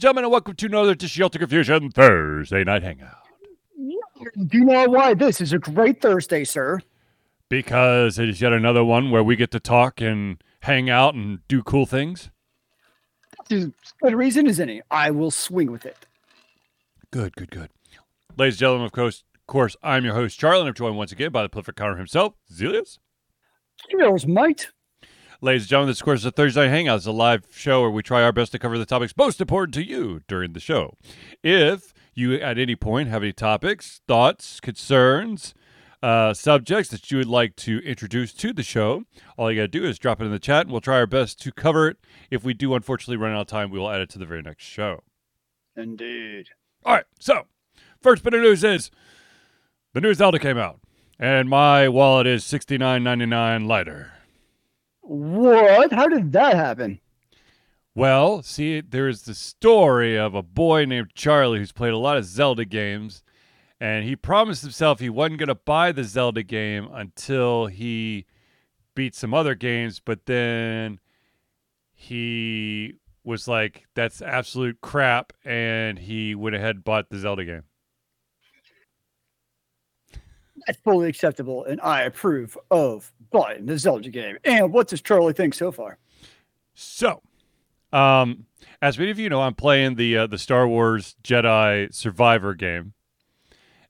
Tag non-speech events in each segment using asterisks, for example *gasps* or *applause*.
and gentlemen, and welcome to another edition of Confusion Thursday Night Hangout. Do you know why this is a great Thursday, sir? Because it is yet another one where we get to talk and hang out and do cool things. There's good reason as any. I will swing with it. Good, good, good. Ladies and gentlemen, of course, of course, I'm your host, Charlie, and I'm joined once again by the prolific Connor himself, Zealeus. Cheers, mate. Ladies and gentlemen, this, of course, is a Thursday Night Hangout. It's a live show where we try our best to cover the topics most important to you during the show. If you, at any point, have any topics, thoughts, concerns, uh, subjects that you would like to introduce to the show, all you got to do is drop it in the chat, and we'll try our best to cover it. If we do, unfortunately, run out of time, we will add it to the very next show. Indeed. All right, so first bit of news is the new Zelda came out, and my wallet is sixty nine ninety nine lighter. What? How did that happen? Well, see, there's the story of a boy named Charlie who's played a lot of Zelda games, and he promised himself he wasn't going to buy the Zelda game until he beat some other games, but then he was like, that's absolute crap, and he went ahead and bought the Zelda game. That's fully acceptable, and I approve of buying the Zelda game. And what does Charlie think so far? So, um, as many of you know, I'm playing the uh, the Star Wars Jedi Survivor game,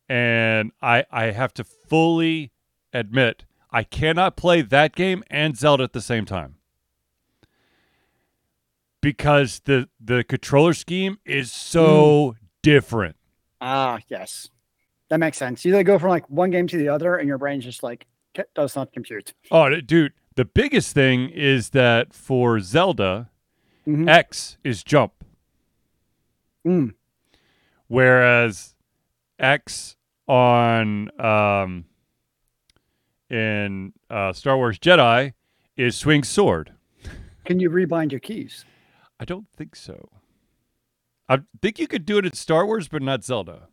and I I have to fully admit I cannot play that game and Zelda at the same time because the the controller scheme is so different. Ah, yes. That makes sense. You either go from like one game to the other, and your brain's just like "Ca- does not compute. Oh, dude, the biggest thing is that for Zelda, Mhm. X is jump. Mm. whereas X on um, in uh, Star Wars Jedi is swing sword. Can you rebind your keys? I don't think so. I think you could do it in Star Wars, but not Zelda.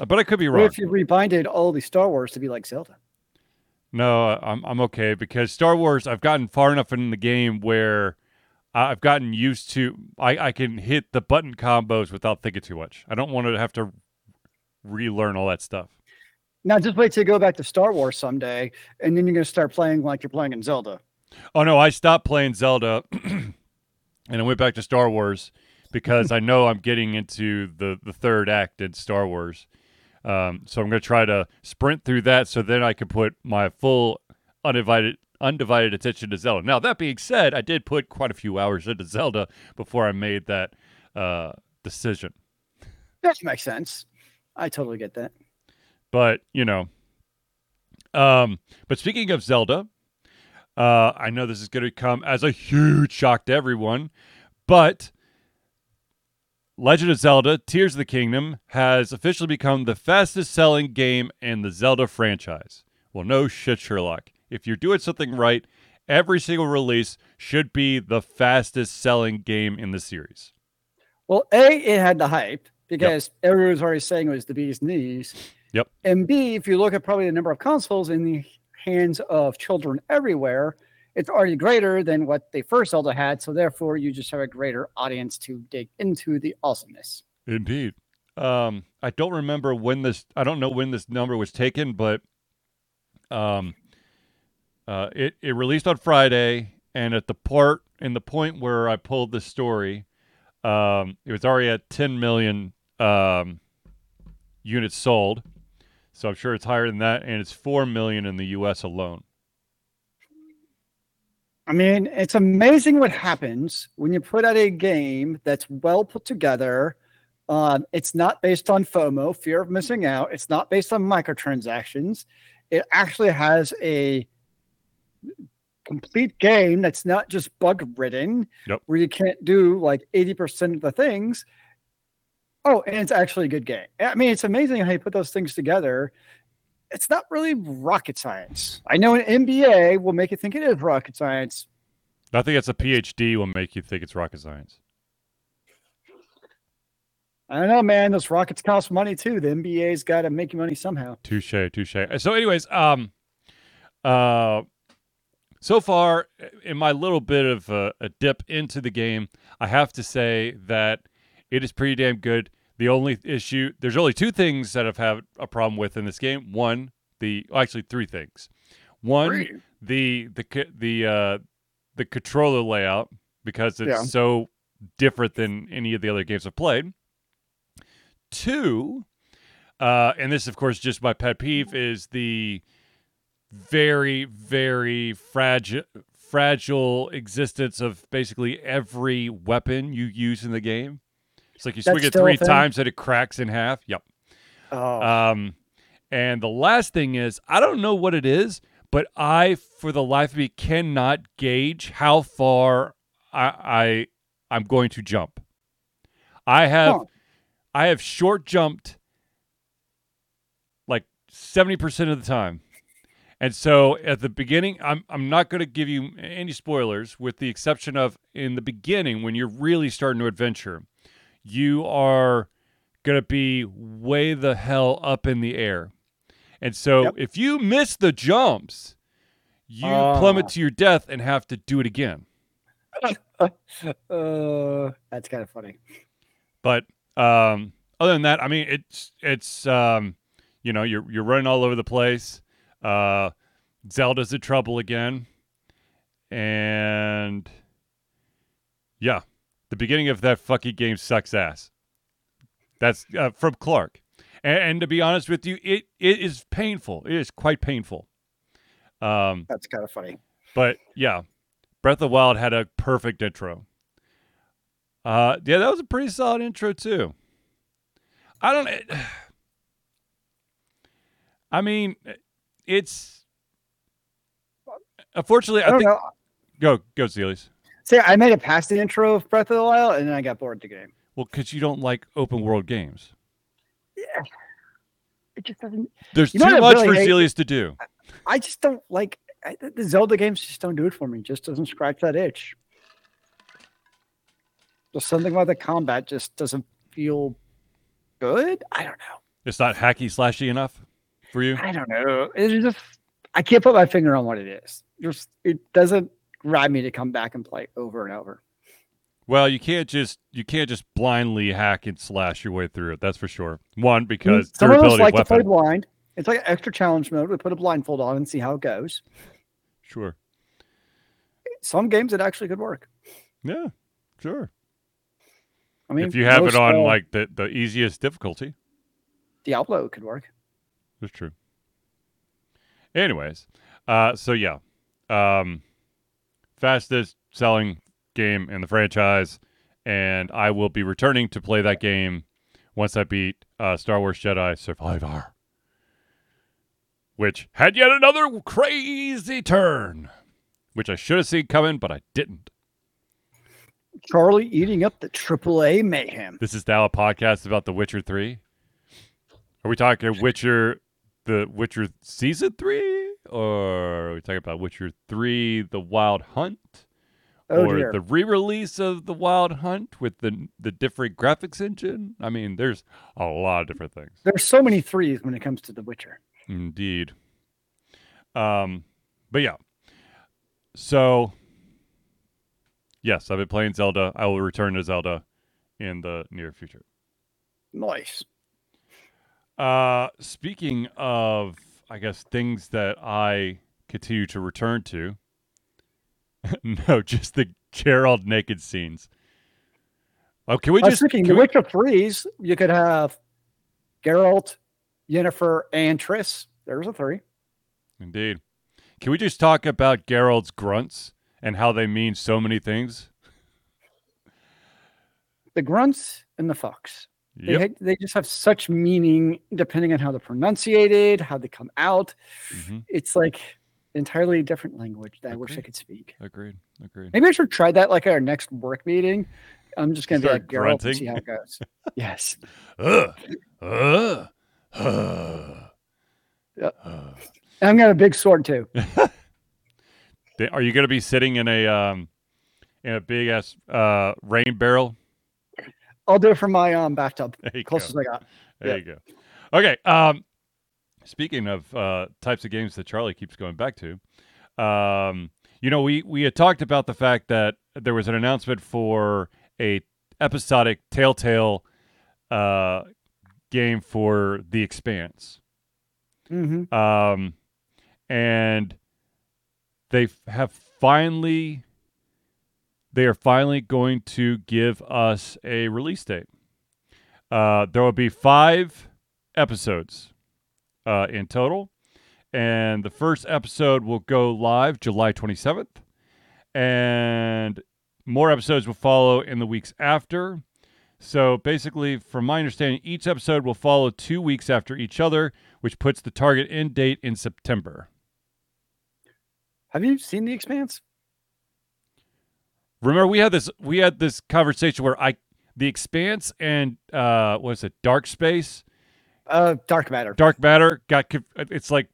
Uh, But I could be What wrong. if you rebinded all the Star Wars to be like Zelda? No, I'm I'm okay because Star Wars. I've gotten far enough in the game where I've gotten used to. I I can hit the button combos without thinking too much. I don't want to have to relearn all that stuff. Now just wait till you go back to Star Wars someday, and then you're gonna start playing like you're playing in Zelda. Oh no, I stopped playing Zelda *clears throat* and I went back to Star Wars because I know I'm getting into the the third act in Star Wars. Um, so I'm going to try to sprint through that so then I can put my full undivided undivided attention to Zelda. Now that being said, I did put quite a few hours into Zelda before I made that uh, decision. That makes sense. I totally get that. But you know, um, but speaking of Zelda, uh, I know this is going to come as a huge shock to everyone, but Legend of Zelda: Tears of the Kingdom has officially become the fastest-selling game in the Zelda franchise. Well, no shit, Sherlock. If you're doing something right, every single release should be the fastest-selling game in the series. Well, A, it had the hype because everyone was already saying it was the bee's knees. Yep. And B, if you look at probably the number of consoles in the hands of children everywhere, it's already greater than what the first Zelda had. So therefore, you just have a greater audience to dig into the awesomeness. Indeed. Um, I don't remember when this. I don't know when this number was taken, but um, uh, it it released on Friday, and at the part in the point where I pulled the story, um, it was already at 10 million um, units sold. So I'm sure it's higher than that, and it's four million in the U.S. alone. I mean, it's amazing what happens when you put out a game that's well put together. Um, it's not based on FOMO, fear of missing out. It's not based on microtransactions. It actually has a complete game that's not just bug ridden, Yep. where you can't do like 80% of the things. Oh, and it's actually a good game. I mean, it's amazing how you put those things together. It's not really rocket science. I know an MBA will make you think it is rocket science. I think it's a PhD will make you think it's rocket science. I don't know, man. Those rockets cost money too. The MBA's got to make you money somehow. Touche, touche. So, anyways, um, uh, so far in my little bit of a, a dip into the game, I have to say that It is pretty damn good. The only issue, there's only two things that I've had a problem with in this game. One, the well, actually three things. One, Three. the the the uh, the controller layout because it's Yeah. so different than any of the other games I've played. Two, uh, and this of course just my pet peeve is the very very fragile fragile existence of basically every weapon you use in the game. It's like you That's swing it three times and it cracks in half. Yep. Oh, Um, and the last thing is, I don't know what it is, but I, for the life of me, cannot gauge how far I, I I'm going to jump. I have, Huh. I have short jumped like seventy percent of the time, and so at the beginning, I'm I'm not going to give you any spoilers, with the exception of in the beginning when you're really starting to adventure, you are going to be way the hell up in the air. And so Yep. if you miss the jumps, you Ah. plummet to your death and have to do it again. *laughs* uh, that's kind of funny. But um, other than that, I mean, it's it's um, you know you're you're running all over the place. Uh, Zelda's in trouble again, and yeah, the beginning of that fucking game sucks ass. That's uh, from Clark, and, and to be honest with you, it it is painful. It is quite painful. Um, That's kind of funny. but yeah, Breath of the Wild had a perfect intro. Uh, yeah, that was a pretty solid intro too. I don't. It, *sighs* I mean, it's unfortunately. I I, don't think know. go go Zealeus. See, I made it past the intro of Breath of the Wild, and then I got bored of the game. Well, because you don't like open world games. Yeah, it just doesn't. There's You know too much really for hate? Zealeus to do. I just don't like I, the- Zelda games. Just don't do it for me. Just doesn't scratch that itch. Just something about the combat just doesn't feel good. I don't know. It's not hacky slashy enough for you. I don't know. It's just I can't put my finger on what it is. Just it doesn't grab me to come back and play over and over. Well, you can't just you can't just blindly hack and slash your way through it. That's for sure. One because Some of us like to play blind. It's like an extra challenge mode. We put a blindfold on and see how it goes. Sure. Some games it actually could work. Yeah. Sure. I mean, if you have it on uh, like the, the easiest difficulty, Diablo, could work. that's true. Anyways, uh, so yeah, um, fastest selling game in the franchise, and I will be returning to play that game once I beat uh, Star Wars Jedi Survivor, which had yet another crazy turn, which I should have seen coming, but I didn't. Charlie eating up the AAA mayhem. This is now a podcast about The Witcher 3. Are we talking Witcher, the Witcher season 3? Or are we talking about Witcher 3, The Wild Hunt? Oh or dear. the re release of The Wild Hunt with the, the different graphics engine? I mean, there's a lot of different things. There's so many threes when it comes to The Witcher. Indeed. Um, but yeah. So, yes, I've been playing Zelda. I will return to Zelda in the near future. Nice. Uh, speaking of, I guess things that I continue to return to. *laughs* no, just the Geralt naked scenes. Oh, can we I was just? thinking The we- Witcher threes. You could have Geralt, Yennefer, and Triss. There's a three. Indeed. Can we just talk about Geralt's grunts and how they mean so many things? The grunts and the fox. They, Yep. ha- they just have such meaning depending on how they're pronunciated, how they come out. Mhm. It's like entirely different language that I wish I could speak. Agreed. Agreed. Maybe I should try that like at our next work meeting. I'm just gonna be like Geralt and see how it goes. *laughs* yes. Ugh. Yep. Ugh. And I'm got a big sword too. *laughs* Are you going to be sitting in a um in a big ass uh rain barrel? I'll do it from my um bathtub. There you go. Closest I got. There yeah. you go. Okay. Um, speaking of uh types of games that Charlie keeps going back to, um, you know, we we had talked about the fact that there was an announcement for a episodic Telltale uh, game for The Expanse. Mm-hmm. Um, and they f- have finally, they are finally going to give us a release date. Uh, there will be five episodes uh, in total, and the first episode will go live July 27th, and more episodes will follow in the weeks after. So basically, from my understanding, each episode will follow two weeks after each other, which puts the target end date in September. Have you seen The Expanse? Remember, we had this we had this conversation where I, the Expanse and uh, what is it, Dark Space, Uh, Dark Matter. Dark Matter got it's like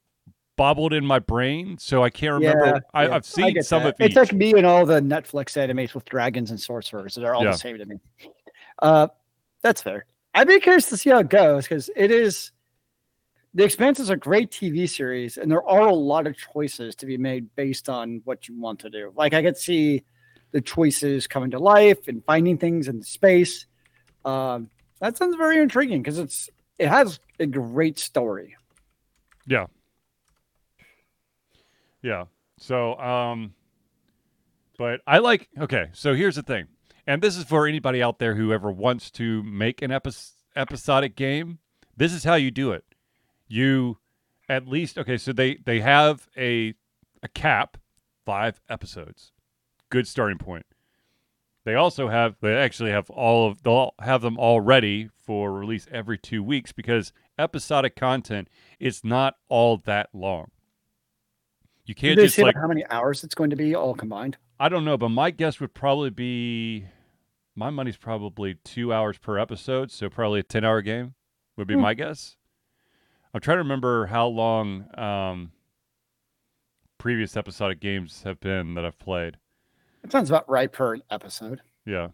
bobbled in my brain, so I can't remember. Yeah, I, yeah, I've seen some that. of it. It's like me and all the Netflix animes with dragons and sorcerers. They're all Yeah. the same to me. Uh, that's fair. I'd be curious to see how it goes because it is. The Expanse is a great TV series, and there are a lot of choices to be made based on what you want to do. Like I could see the choices coming to life and finding things in the space. Um, that sounds very intriguing because it's it has a great story. Yeah. Yeah. So, um, but I like, okay, so here's the thing. And this is for anybody out there who ever wants to make an epi- episodic game. This is how you do it. You at least, okay, so they, they have a, a cap, five episodes. Good starting point. They also have, they actually have all of, they'll have them all ready for release every two weeks because episodic content is not all that long. You can't they just say like how many hours it's going to be all combined? I don't know, but my guess would probably be my money's probably two hours per episode, so probably a ten hour game would be Hmm. my guess. I'm trying to remember how long um, previous episodic games have been that I've played. It sounds about right per episode. Yeah.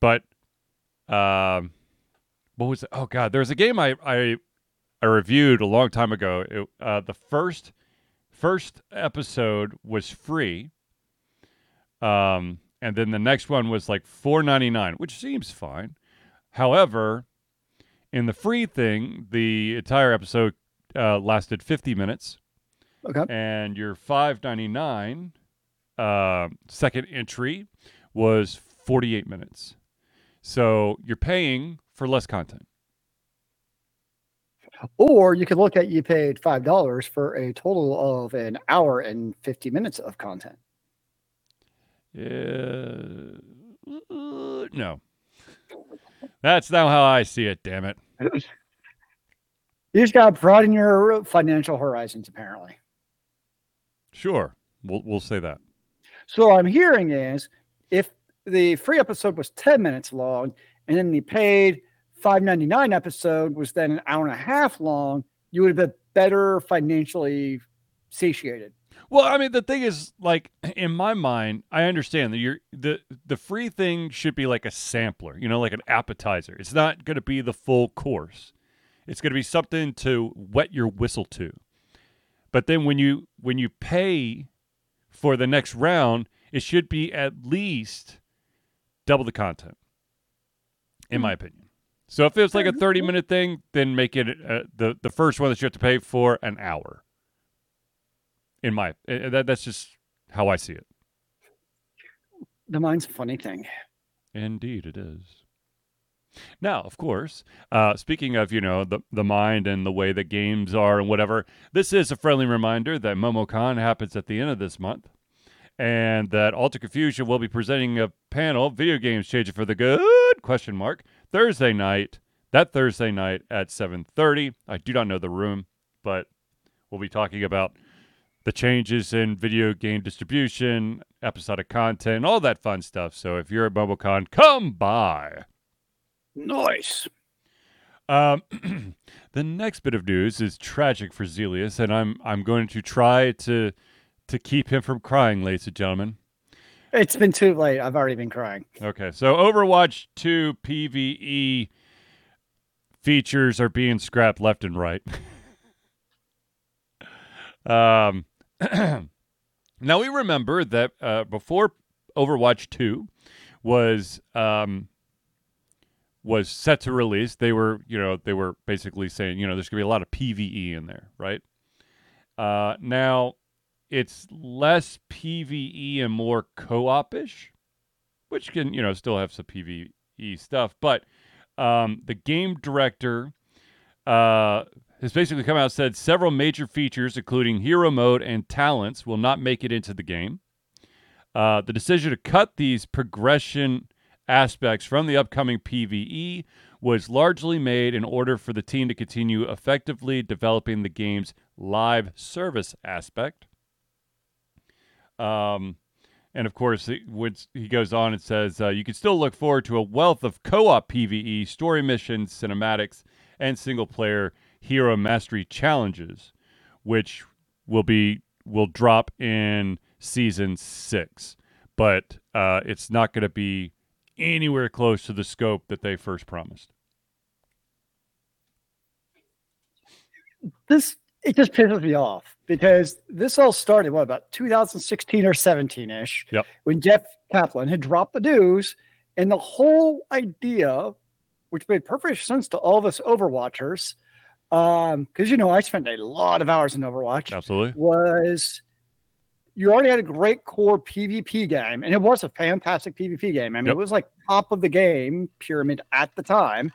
But um what was it? Oh god, there was a game I I I reviewed a long time ago. It, uh the first first episode was free. Um and then the next one was like 4.99, which seems fine. However, in the free thing, the entire episode uh, lasted 50 minutes Okay. and your 599 uh, second entry was 48 minutes. So you're paying for less content. Or you could look at you paid five dollars for a total of an hour and fifty minutes of content. uh, no. That's not how i see it damn it. *laughs* You just got to broaden your financial horizons, apparently. sure. We'll, we'll say that So what I'm hearing is if the free episode was 10 minutes long and then the paid 599 episode was then an hour and a half long, you would have been better financially satiated. Well, I mean, the thing is, like in my mind, I understand that you're the the free thing should be like a sampler, you know, like an appetizer. It's not going to be the full course. It's going to be something to wet your whistle to. But then when you when you pay for the next round, it should be at least double the content, in my opinion. So if it's like a thirty minute thing, then make it uh, the the first one that you have to pay for an hour in my uh, that that's just how I see it. The mind's a funny thing. Indeed, it is. Now, of course, uh, speaking of you know the the mind and the way that games are and whatever, this is a friendly reminder that MomoCon happens at the end of this month, and that Altered Confusion will be presenting a panel, "Video Games Changing for the Good?" question mark Thursday night. That Thursday night at seven thirty. I do not know the room, but we'll be talking about the changes in video game distribution, episodic content, all that fun stuff. So if you're at MomoCon, come by. Nice. Um, *clears throat* the next bit of news is tragic for Zealeus, and I'm I'm going to try to to keep him from crying, ladies and gentlemen. It's been too late. I've already been crying. Okay, so Overwatch 2 PVE features are being scrapped left and right. *laughs* um, *clears throat* now we remember that uh, before Overwatch 2, was um, was set to release. They were, you know, they were basically saying, you know, there's gonna be a lot of PVE in there, right? Uh, now it's less PVE and more co-op ish, which can, you know, still have some PVE stuff. But um, the game director uh, has basically come out and said several major features, including hero mode and talents, will not make it into the game. Uh, the decision to cut these progression aspects from the upcoming PvE was largely made in order for the team to continue effectively developing the game's live service aspect. Um, and of course, he, goes on and says uh, you can still look forward to a wealth of co op PvE, story missions, cinematics, and single player hero mastery challenges, which will be will drop in season six. But uh, it's not going to be anywhere close to the scope that they first promised. This it just pisses me off because this all started what about 2016 or 17 ish yep. when Jeff Kaplan had dropped the news and the whole idea, which made perfect sense to all of us Overwatchers, because um, you know I spent a lot of hours in Overwatch. Absolutely, was you already had a great core PvP game, and it was a fantastic PvP game. I mean, yep. it was like top of the game pyramid at the time.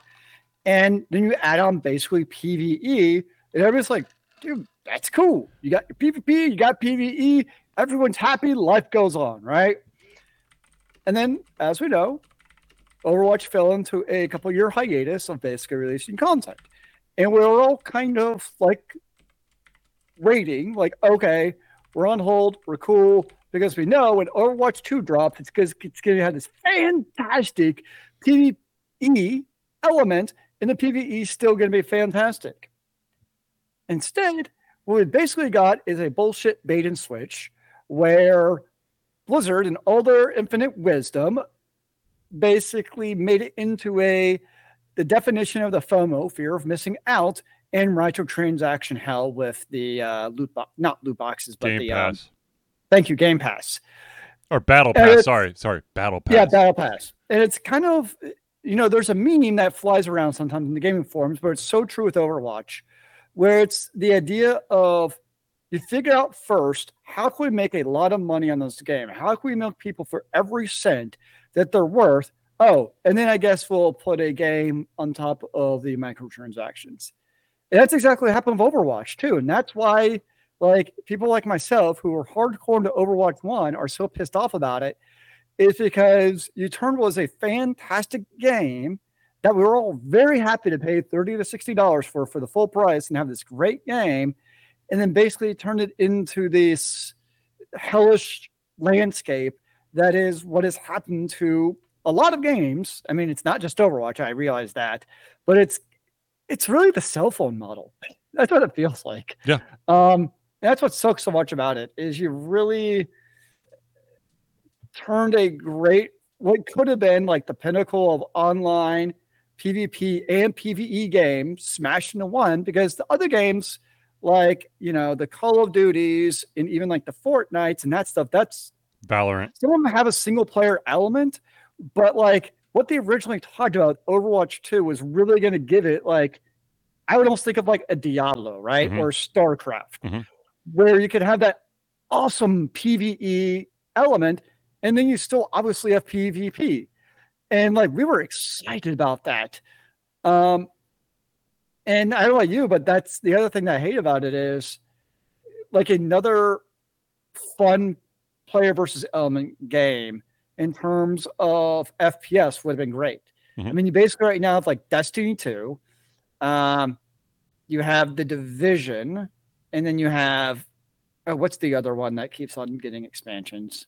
And then you add on basically PvE, and everybody's like, dude, that's cool. You got your PvP, you got PvE, everyone's happy, life goes on, right? And then, as we know, Overwatch fell into a couple year hiatus of basically releasing content. And we are all kind of like waiting, like, okay, we're on hold, we're cool, because we know when Overwatch 2 drops, it's because it's going to have this fantastic PvE element, and the PvE is still going to be fantastic. Instead, what we basically got is a bullshit bait and switch where Blizzard, and all their infinite wisdom, basically made it into a the definition of the FOMO, fear of missing out, and microtransaction hell with the uh, loot box, not loot boxes, but Game the um, Pass. Um, thank you, Game Pass or Battle Pass. Sorry, sorry, Battle Pass. Yeah, Battle Pass, and it's kind of you know there's a meme that flies around sometimes in the gaming forums, but it's so true with Overwatch where it's the idea of you figure out first how can we make a lot of money on this game? How can we milk people for every cent that they're worth? Oh, and then I guess we'll put a game on top of the microtransactions. That's exactly what happened with Overwatch too. And that's why like people like myself who are hardcore into Overwatch 1 are so pissed off about it is because Eternal was a fantastic game that we were all very happy to pay 30 to 60 dollars for for the full price and have this great game and then basically turned it into this hellish landscape that is what has happened to a lot of games i mean it's not just overwatch i realize that but it's it's really the cell phone model. That's what it feels like. Yeah. Um that's what sucks so much about it is you really turned a great what could have been like the pinnacle of online PvP and PvE game smashed into one because the other games, like you know the Call of Duties and even like the Fortnites and that stuff, that's Valorant. Some of them have a single player element, but like what they originally talked about, Overwatch 2 was really going to give it like I would almost think of like a Diablo, right, mm-hmm. or StarCraft, mm-hmm. where you could have that awesome PVE element, and then you still obviously have PvP and like we were excited about that. Um, and I don't know about you, but that's the other thing that I hate about it is like another fun player versus element game in terms of FPS would have been great. Mm-hmm. I mean, you basically right now have like Destiny 2, um, you have the Division, and then you have oh, what's the other one that keeps on getting expansions?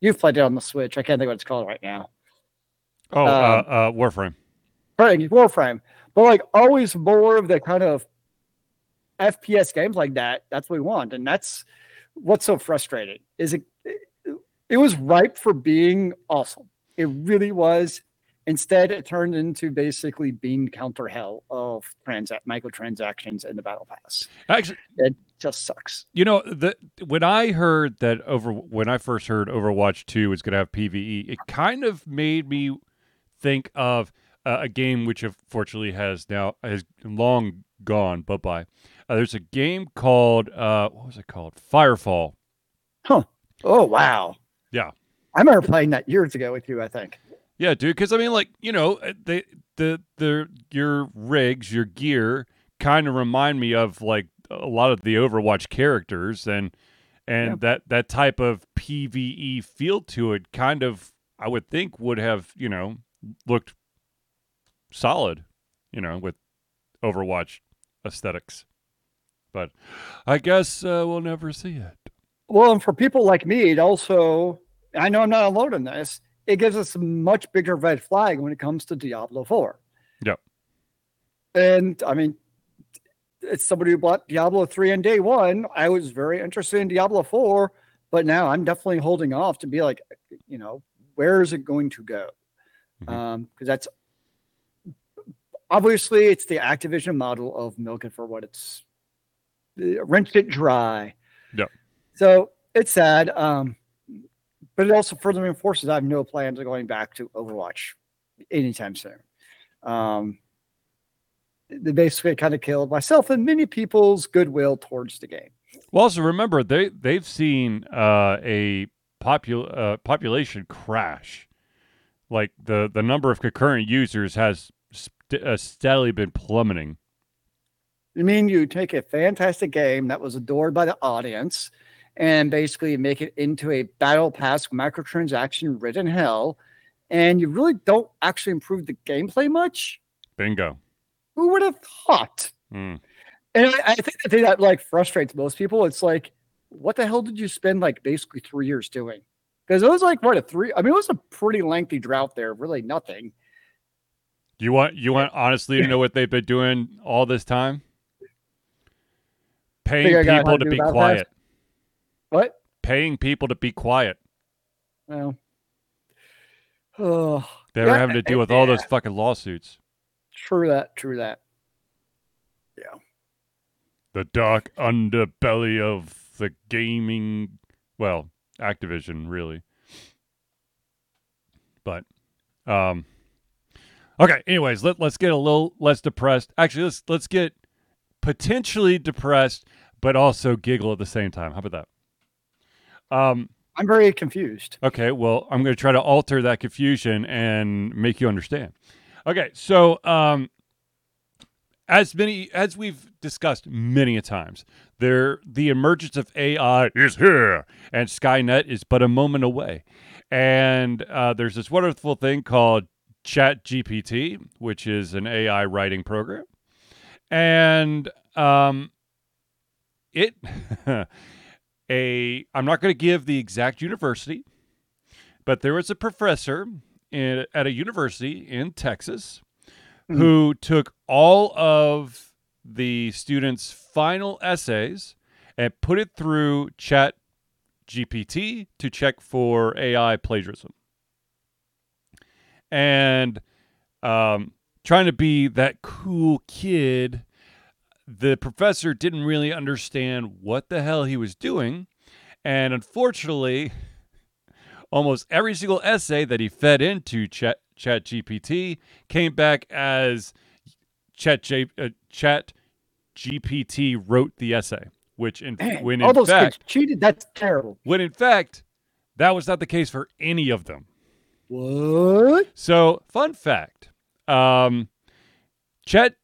You've played it on the Switch. I can't think what it's called right now. Oh, uh, um, uh, uh, Warframe. Right, Warframe. But like always more of the kind of FPS games like that. That's what we want, and that's what's so frustrating. Is it? It was ripe for being awesome. It really was, Instead, it turned into basically being counter hell of transa- microtransactions in the battle pass. Actually, It just sucks. you know, the when I heard that over when I first heard Overwatch 2 was going to have PvE, it kind of made me think of uh, a game which unfortunately has now has long gone bye-bye. Uh, there's a game called uh what was it called? Firefall. Huh. Oh wow. Yeah. I remember playing that years ago with you. I think. Yeah, dude. Because I mean, like you know, uh, they the the your rigs, your gear, kind of remind me of like a lot of the Overwatch characters, and and Yeah. that that type of PVE feel to it, kind of, I would think would have you know looked solid, you know, with Overwatch aesthetics. But I guess uh, we'll never see it. Well, and for people like me, it also, I know I'm not alone in this, it gives us a much bigger red flag when it comes to Diablo 4. Yep. And I mean, it's somebody who bought Diablo 3 on day one. I was very interested in Diablo 4, but now I'm definitely holding off to be like, you know, where is it going to go? Mhm. Um, because that's obviously it's the Activision model of milk it for what it's uh, rinsed it dry. So it's sad. Um, but it also further reinforces I have no plans of going back to Overwatch anytime soon. Um, they basically kind of killed myself and many people's goodwill towards the game. Well, also remember they they've seen uh, a popul- uh, population crash. Like the the number of concurrent users has st- uh, steadily been plummeting. I mean, you take a fantastic game that was adored by the audience and basically make it into a battle pass microtransaction ridden hell, and you really don't actually improve the gameplay much. Bingo. Who would have thought? Mm. And I, I think the thing that like frustrates most people, it's like, what the hell did you spend like basically three years doing? Because it was like what a three. I mean, it was a pretty lengthy drought there. Really, nothing. You want you want honestly to know what they've been doing all this time? Paying Figure out how people to be quiet. What? Paying people to be quiet. Well, oh, They were Yeah, having to deal with all those fucking lawsuits. true that. True that. Yeah. The dark underbelly of the gaming, well, Activision, really. But, um, okay. Anyways, let let's get a little less depressed. Actually, let's let's get potentially depressed, but also giggle at the same time. How about that? Um. I'm very confused. Okay, well, I'm going to try to alter that confusion and make you understand. Okay, so um, as many as we've discussed many a times, there the emergence of AI is here, and Skynet is but a moment away. And uh, there's this wonderful thing called ChatGPT, which is an AI writing program, and um, it. *laughs* a I'm not going to give the exact university, but there was a professor in, at a university in Texas Mhm. who took all of the students' final essays and put it through Chat GPT to check for AI plagiarism. And um, trying to be that cool kid the professor didn't really understand what the hell he was doing. And unfortunately, almost every single essay that he fed into Chat, Chat GPT came back as Chat, J, uh, Chat GPT wrote the essay, which in, Man, when all in those fact, cheated. That's terrible. when in fact, that was not the case for any of them. What? So, fun fact um, Chat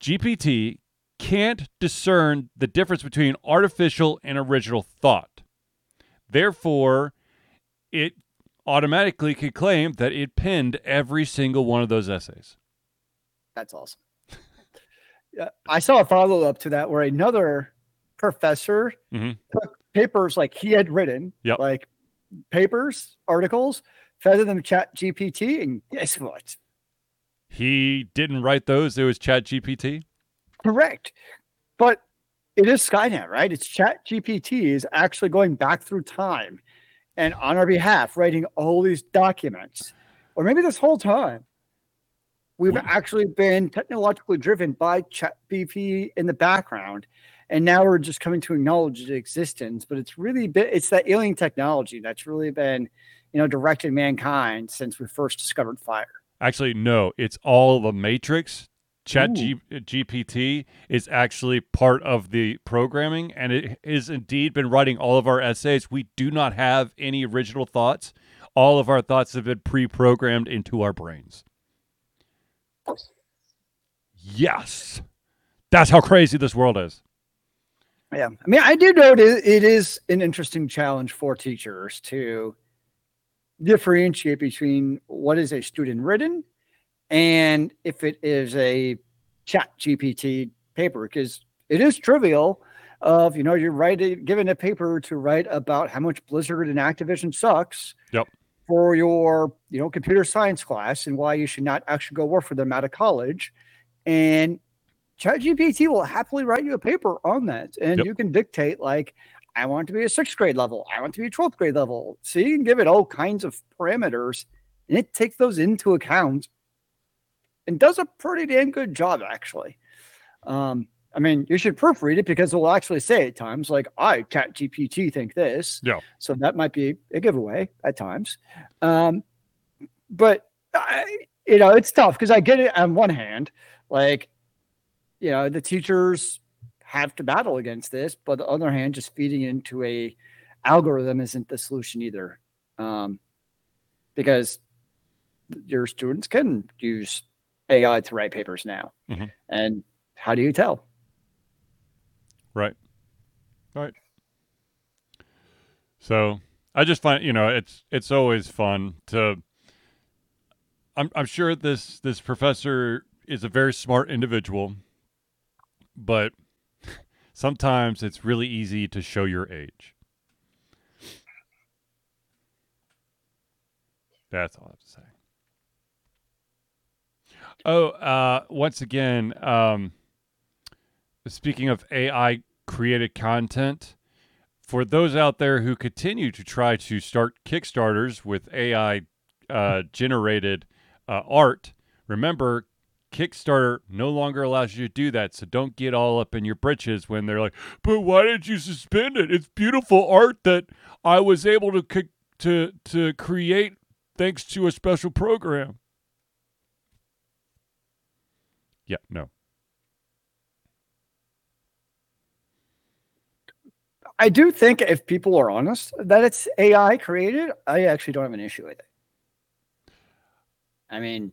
GPT can't discern the difference between artificial and original thought. Therefore, it automatically could claim that it penned every single one of those essays. That's awesome. Yeah, I saw a follow up to that where another professor Mhm. took papers like he had written, Yep. like papers, articles, fed them to Chat GPT, and guess what? He didn't write those, it was Chat GPT. Correct. But it is Skynet, right? It's Chat GPT is actually going back through time and on our behalf writing all these documents. Or maybe this whole time. We've actually been technologically driven by ChatGPT in the background, and now we're just coming to acknowledge its existence. But it's really been, it's that alien technology that's really been, you know, directed mankind since we first discovered fire. Actually, no, it's all the Matrix. Chat G- uh, GPT is actually part of the programming, and it has indeed been writing all of our essays. We do not have any original thoughts. All of our thoughts have been pre-programmed into our brains. Yes, that's how crazy this world is. Yeah, I mean, I do know it is, it is an interesting challenge for teachers to differentiate between what is a student written and if it is a chat GPT paper, because it is trivial of, you know, you're writing, given a paper to write about how much Blizzard and Activision sucks. Yep. For your, you know, computer science class and why you should not actually go work for them out of college. And ChatGPT will happily write you a paper on that. And yep. you can dictate like, I want to be a sixth grade level. I want to be a 12th grade level. So you can give it all kinds of parameters and it takes those into account and does a pretty damn good job, actually. Um, I mean, you should proofread it because it will actually say at times, like, I, Chat GPT, think this. Yeah. So that might be a giveaway at times. Um, but, I, you know, it's tough because I get it on one hand, like, you know, the teachers have to battle against this, but on the other hand, just feeding into a algorithm isn't the solution either. Um, because your students can use AI to write papers now. Mm-hmm. And how do you tell? Right. Right. So I just find you know it's it's always fun to. I'm I'm sure this this professor is a very smart individual, but *laughs* sometimes it's really easy to show your age. That's all I have to say. Oh, uh, once again, um, speaking of AI created content, for those out there who continue to try to start Kickstarters with AI uh, generated uh, art, remember Kickstarter no longer allows you to do that. So don't get all up in your britches when they're like, "But why did you suspend it? It's beautiful art that I was able to to to create thanks to a special program." Yeah, no. I do think if people are honest that it's AI created, I actually don't have an issue with it. I mean,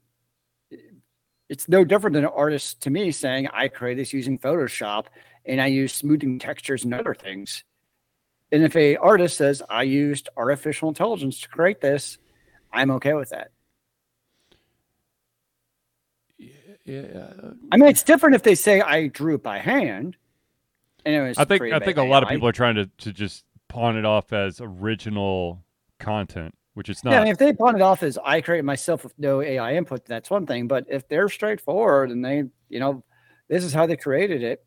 it's no different than an artist to me saying I create this using Photoshop and I use smoothing textures and other things. And if a artist says I used artificial intelligence to create this, I'm okay with that. Yeah. I mean, it's different if they say I drew it by hand. And I think I think a lot of people are trying to to just pawn it off as original content, which it's not. Yeah, I mean, if they pawn it off as I created myself with no AI input, that's one thing. But if they're straightforward and they, you know, this is how they created it,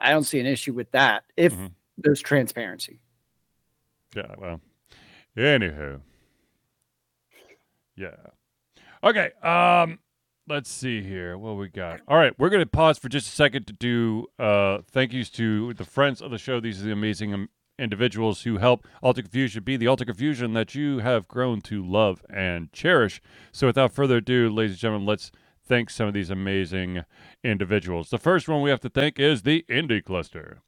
I don't see an issue with that if mm-hmm. there's transparency. Yeah. Well. Anywho. Yeah. Okay. Um let's see here. What we got? All right we're going to pause for just a second to do uh thank yous to the friends of the show. These are the amazing um, individuals who help altered confusion be the altered confusion that you have grown to love and cherish. So without further ado ladies and gentlemen let's thank some of these amazing individuals the first one we have to thank is the indie cluster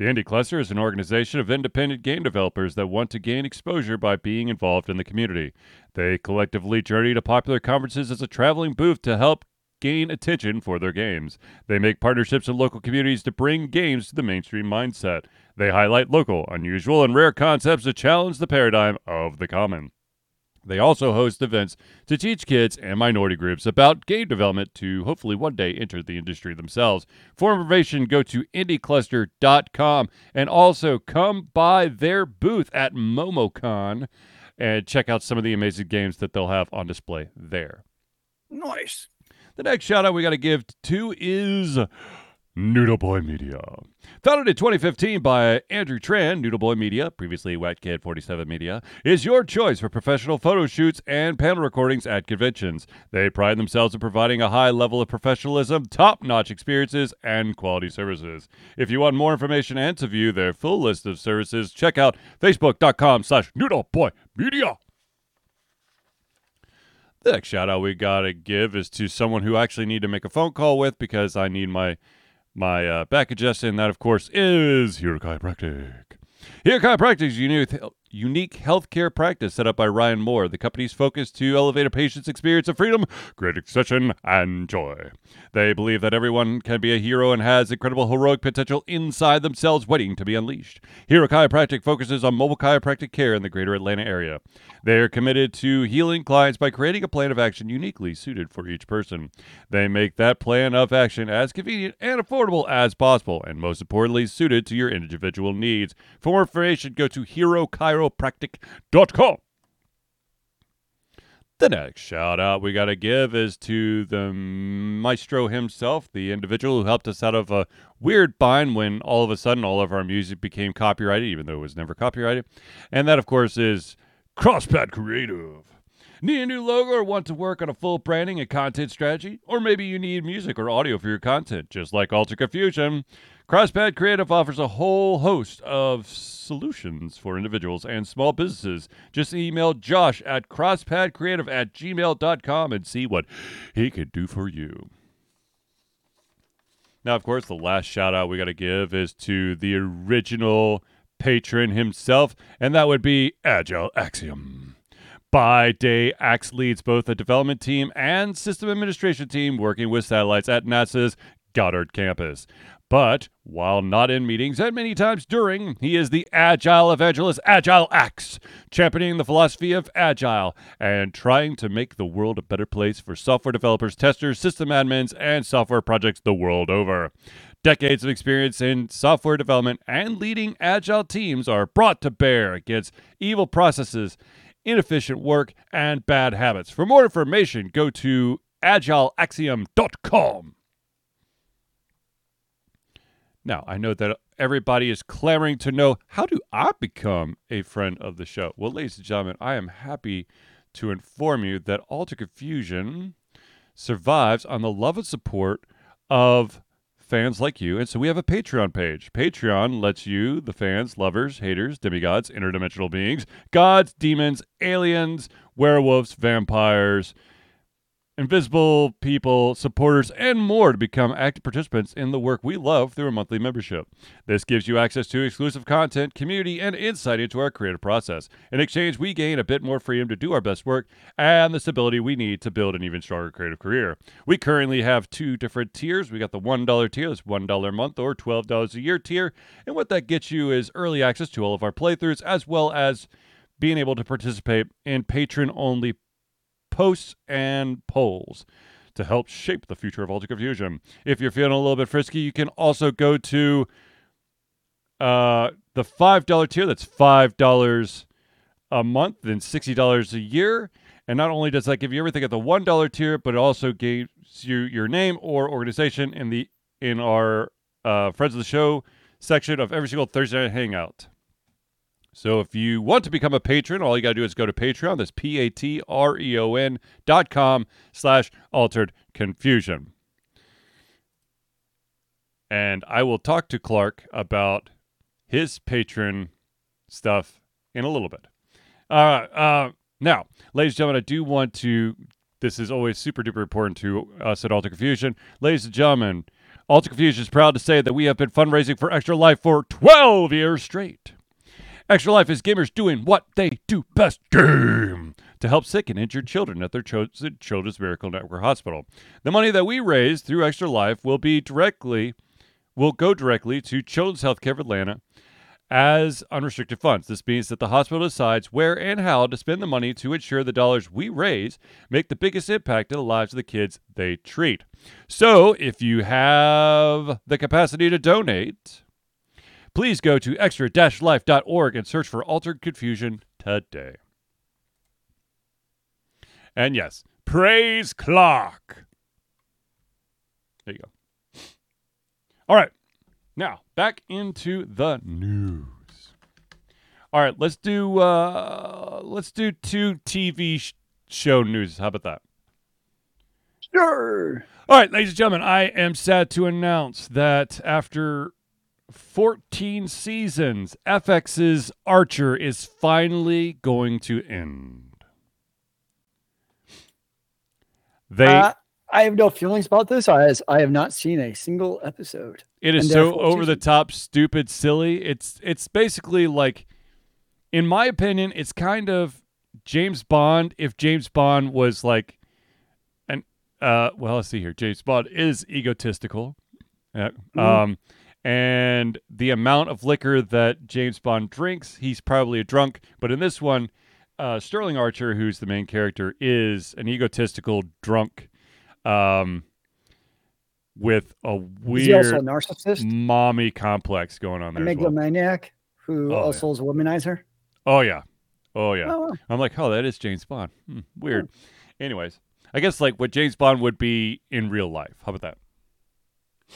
the Indie Cluster is an organization of independent game developers that want to gain exposure by being involved in the community. They collectively journey to popular conferences as a traveling booth to help gain attention for their games. They make partnerships in local communities to bring games to the mainstream mindset. They highlight local, unusual, and rare concepts to challenge the paradigm of the common. They also host events to teach kids and minority groups about game development to hopefully one day enter the industry themselves. For information, go to indiecluster.com and also come by their booth at MomoCon and check out some of the amazing games that they'll have on display there. Nice. The next shout out we got to give to is Noodle Boy Media. Founded in 2015 by Andrew Tran, Noodle Boy Media, previously Wet Kid 47 Media, is your choice for professional photo shoots and panel recordings at conventions. They pride themselves in providing a high level of professionalism, top notch experiences, and quality services. If you want more information and to view their full list of services, check out facebook.com slash Noodle Boy Media. The next shout out we gotta give is to someone who actually need to make a phone call with because I need my my uh, back adjusted, and that, of course, is Hero Chiropractic. Hero Chiropractic is unique, unique healthcare practice set up by Ryan Moore. The company's focus to elevate a patient's experience of freedom, great expression, and joy. They believe that everyone can be a hero and has incredible heroic potential inside themselves waiting to be unleashed. Hero Chiropractic focuses on mobile chiropractic care in the greater Atlanta area. They are committed to healing clients by creating a plan of action uniquely suited for each person. They make that plan of action as convenient and affordable as possible, and most importantly, suited to your individual needs. For more information, go to herochiropractic.com. The next shout out we got to give is to the maestro himself, the individual who helped us out of a weird bind when all of a sudden all of our music became copyrighted, even though it was never copyrighted. And that, of course, is Crosspad Creative. Need a new logo or want to work on a full branding and content strategy? Or maybe you need music or audio for your content, just like Altered Confusion. Crosspad Creative offers a whole host of solutions for individuals and small businesses. Just email Josh at crosspadcreative at gmail.com and see what he can do for you. Now, of course, the last shout out we got to give is to the original patron himself, and that would be Agile Axiom. By day, Axe leads both the development team and system administration team working with satellites at NASA's Goddard campus. But while not in meetings and many times during, he is the agile evangelist, Agile Axe, championing the philosophy of agile and trying to make the world a better place for software developers, testers, system admins, and software projects the world over. Decades of experience in software development and leading agile teams are brought to bear against evil processes, inefficient work, and bad habits. For more information, go to agileaxiom.com. Now, I know that everybody is clamoring to know how do I become a friend of the show? Well, ladies and gentlemen, I am happy to inform you that Altered Confusion survives on the love and support of fans like you. And so we have a Patreon page. Patreon lets you, the fans, lovers, haters, demigods, interdimensional beings, gods, demons, aliens, werewolves, vampires, invisible people, supporters, and more to become active participants in the work we love through a monthly membership. This gives you access to exclusive content, community, and insight into our creative process. In exchange, we gain a bit more freedom to do our best work and the stability we need to build an even stronger creative career. We currently have two different tiers. We got the $1 tier, that's $1 a month, or $12 a year tier. And what that gets you is early access to all of our playthroughs, as well as being able to participate in patron only posts and polls to help shape the future of Altered Confusion. If you're feeling a little bit frisky, you can also go to uh, the $5 tier. That's $5 a month and $60 a year. And not only does that give you everything at the $1 tier, but it also gives you your name or organization in the in our uh, Friends of the Show section of every single Thursday night hangout. So if you want to become a patron, all you got to do is go to Patreon. That's P-A-T-R-E-O-N dot com slash altered confusion. And I will talk to Clark about his patron stuff in a little bit. Uh, uh, now, ladies and gentlemen, I do want to, this is always super duper important to us at Altered Confusion. Ladies and gentlemen, Altered Confusion is proud to say that we have been fundraising for Extra Life for 12 years straight. Extra Life is gamers doing what they do best game to help sick and injured children at their chosen Children's Miracle Network Hospital. The money that we raise through Extra Life will be directly will go directly to Children's Healthcare of Atlanta as unrestricted funds. This means that the hospital decides where and how to spend the money to ensure the dollars we raise make the biggest impact in the lives of the kids they treat. So, if you have the capacity to donate, please go to extra-life.org and search for Altered Confusion today. And yes, praise clock. There you go. All right. Now, back into the news. All right, let's do uh let's do two TV sh- show news. How about that? Sure. All right, ladies and gentlemen, I am sad to announce that after 14 seasons, FX's Archer is finally going to end. They Uh, I have no feelings about this as I have not seen a single episode. It is And there are so over the top, stupid, silly. It's it's basically like, in my opinion, it's kind of James Bond if James Bond was like, an uh, well, let's see here. James Bond is egotistical, Yeah. Mhm. um, and the amount of liquor that James Bond drinks, he's probably a drunk. But in this one, uh, Sterling Archer, who's the main character, is an egotistical drunk. Um, with a a weird narcissist? mommy complex going on A there. as well. megalomaniac who Oh, also is a womanizer? Oh yeah, oh yeah. Oh. I'm like, oh, that is James Bond. Hmm, weird. Anyways, I guess like what James Bond would be in real life. How about that?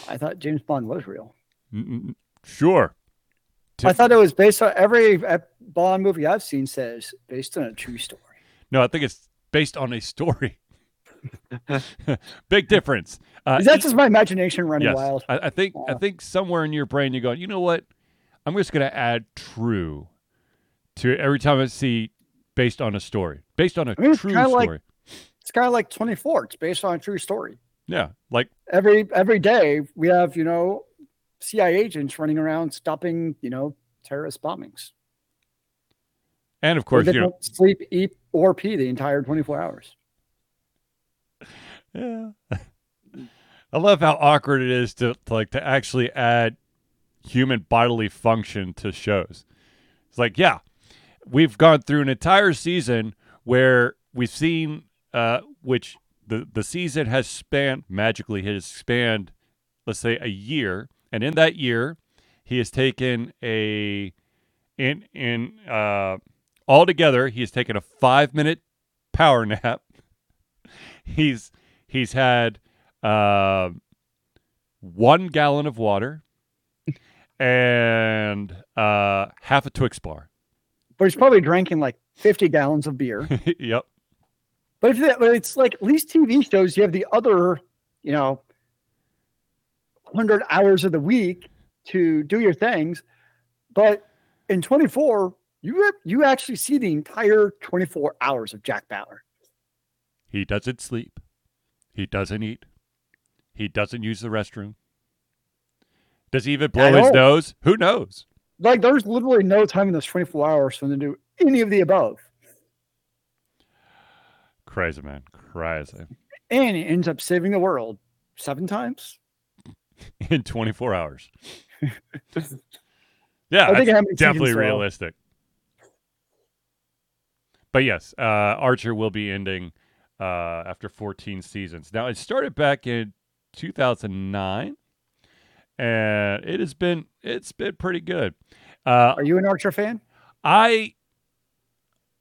I thought James Bond was real. Sure. I thought it was based on every Bond movie I've seen says based on a true story. No, I think it's based on a story. *laughs* Big difference. Uh, Is that just my imagination running yes. wild? I, I think I think somewhere in your brain you're going, you know what? I'm just gonna add true to every time I see based on a story, based on a I mean, true story. like- It's kind of like 24. It's based on a true story. yeah, like Every every day we have, you know, CIA agents running around stopping, you know, terrorist bombings. and of course they you know don't sleep, eat, or pee the entire 24 hours. *laughs* Yeah. I love how awkward it is to, to like to actually add human bodily function to shows. It's like, yeah, we've gone through an entire season where we've seen uh which the the season has spanned magically has spanned let's say a year and in that year he has taken a in in uh altogether he has taken a 5 minute power nap *laughs* he's he's had uh, one gallon of water and uh, half a Twix bar. But he's probably drinking like 50 gallons of beer. *laughs* yep. But if that, but it's like at least TV shows, you have the other, you know, 100 hours of the week to do your things. But in 24, you have, you actually see the entire 24 hours of Jack Bauer. He doesn't sleep. He doesn't eat. He doesn't use the restroom. Does he even blow his nose? Who knows? Like there's literally no time in those 24 hours for him to do any of the above. Crazy, man. Crazy. And he ends up saving the world seven times. *laughs* In 24 hours. *laughs* yeah, I think definitely realistic. But yes, uh, Archer will be ending uh, after 14 seasons. Now, it started back in 2009, and it has been it's been pretty good. Uh, Are you an Archer fan? I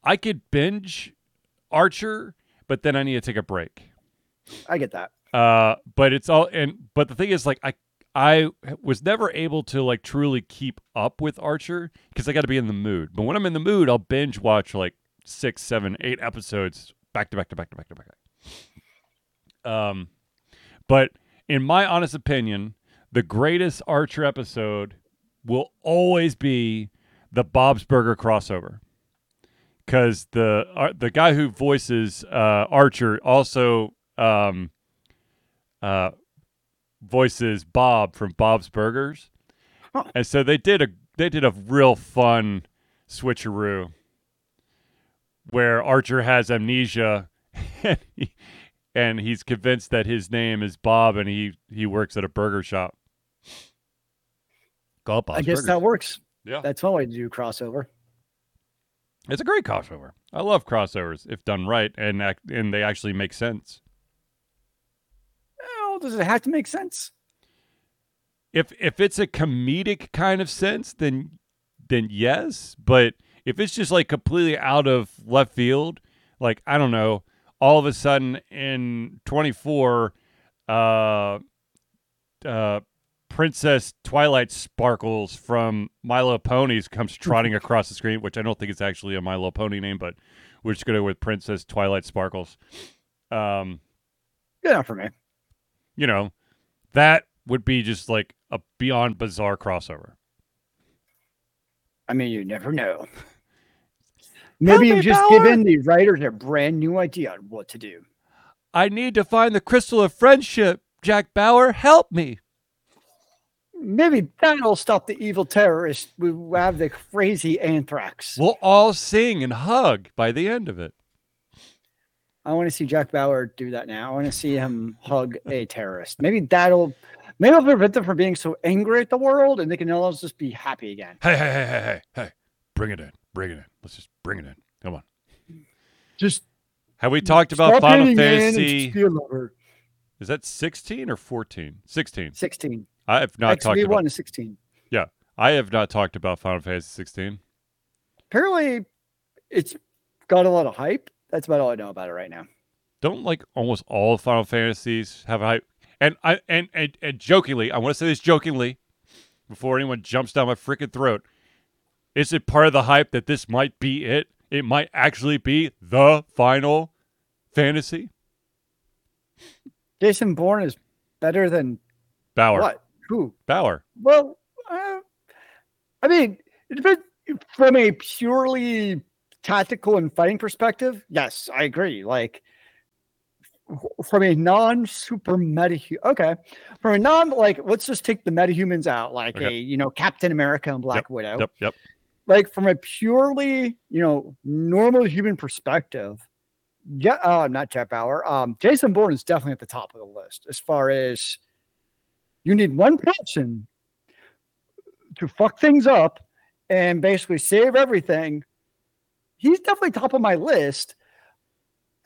I could binge Archer, but then I need to take a break. I get that. Uh, but it's all and but the thing is, like I I was never able to like truly keep up with Archer because I got to be in the mood. But when I'm in the mood, I'll binge watch like six, seven, eight episodes back to back to back to back to back. Um, but in my honest opinion, the greatest Archer episode will always be the Bob's Burger crossover. Because the uh, the guy who voices uh, Archer also um, uh, voices Bob from Bob's Burgers, Huh. and so they did a they did a real fun switcheroo where Archer has amnesia *laughs* and, he, and he's convinced that his name is Bob and he he works at a burger shop. Called Bob's I guess Burgers. that works. Yeah. That's one way to do crossover. It's a great crossover. I love crossovers if done right and act, and they actually make sense. Well, does it have to make sense? If if it's a comedic kind of sense, then then yes. But if it's just like completely out of left field, like I don't know, all of a sudden in 24, uh, uh, Princess Twilight Sparkles from Milo Ponies comes *laughs* trotting across the screen, which I don't think is actually a Milo Pony name, but we're just going to go with Princess Twilight Sparkles. Um, Good enough for me. You know, that would be just like a beyond bizarre crossover. I mean, you never know. Maybe you've just Bauer. given the writers a brand new idea on what to do. I need to find the crystal of friendship. Jack Bauer, help me. Maybe that'll stop the evil terrorists who have the crazy anthrax. We'll all sing and hug by the end of it. I want to see Jack Bauer do that now. I want to see him hug a terrorist. Maybe that'll maybe it'll prevent them from being so angry at the world and they can all just be happy again. Hey, hey, hey, hey, hey, hey. Bring it in. Bring it in. Let's just bring it in. Come on. Just Have we talked about Final hating man and Fantasy? just be a lover. Is that 16 or 14? 16. 16. I have not talked XV1 about is 16. Yeah, I have not talked about Final Fantasy 16. Apparently, it's got a lot of hype. That's about all I know about it right now. Don't like almost all Final Fantasies have a hype. And I and, and and jokingly, I want to say this jokingly before anyone jumps down my freaking throat. Is it part of the hype that this might be it? It might actually be the final fantasy? Jason Bourne is better than Bauer. what? Who? Bauer. Well, uh, I mean, it depends from a purely tactical and fighting perspective. Yes, I agree. Like from a non-super meta, okay, from a non like let's just take the metahumans out, like Okay. a you know Captain America and Black Widow. Yep, yep. Like from a purely you know normal human perspective. Yeah, uh, not Jeff Bauer. Um, Jason Bourne is definitely at the top of the list as far as you need one person to fuck things up and basically save everything. He's definitely top of my list.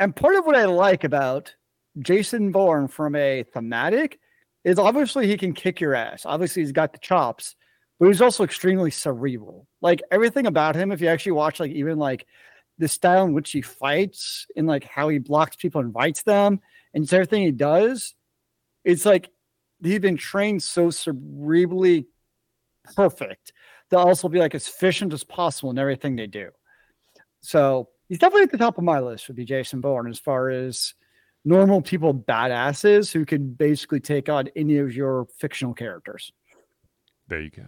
And part of what I like about Jason Bourne from a thematic is obviously he can kick your ass. Obviously, he's got the chops, but he's also extremely cerebral. Like everything about him, if you actually watch, like even like the style in which he fights and like how he blocks people and fights them and just everything he does, it's like he's been trained so cerebrally perfect to also be like as efficient as possible in everything they do. So he's definitely at the top of my list would be Jason Bourne as far as normal people badasses who can basically take on any of your fictional characters. There you go.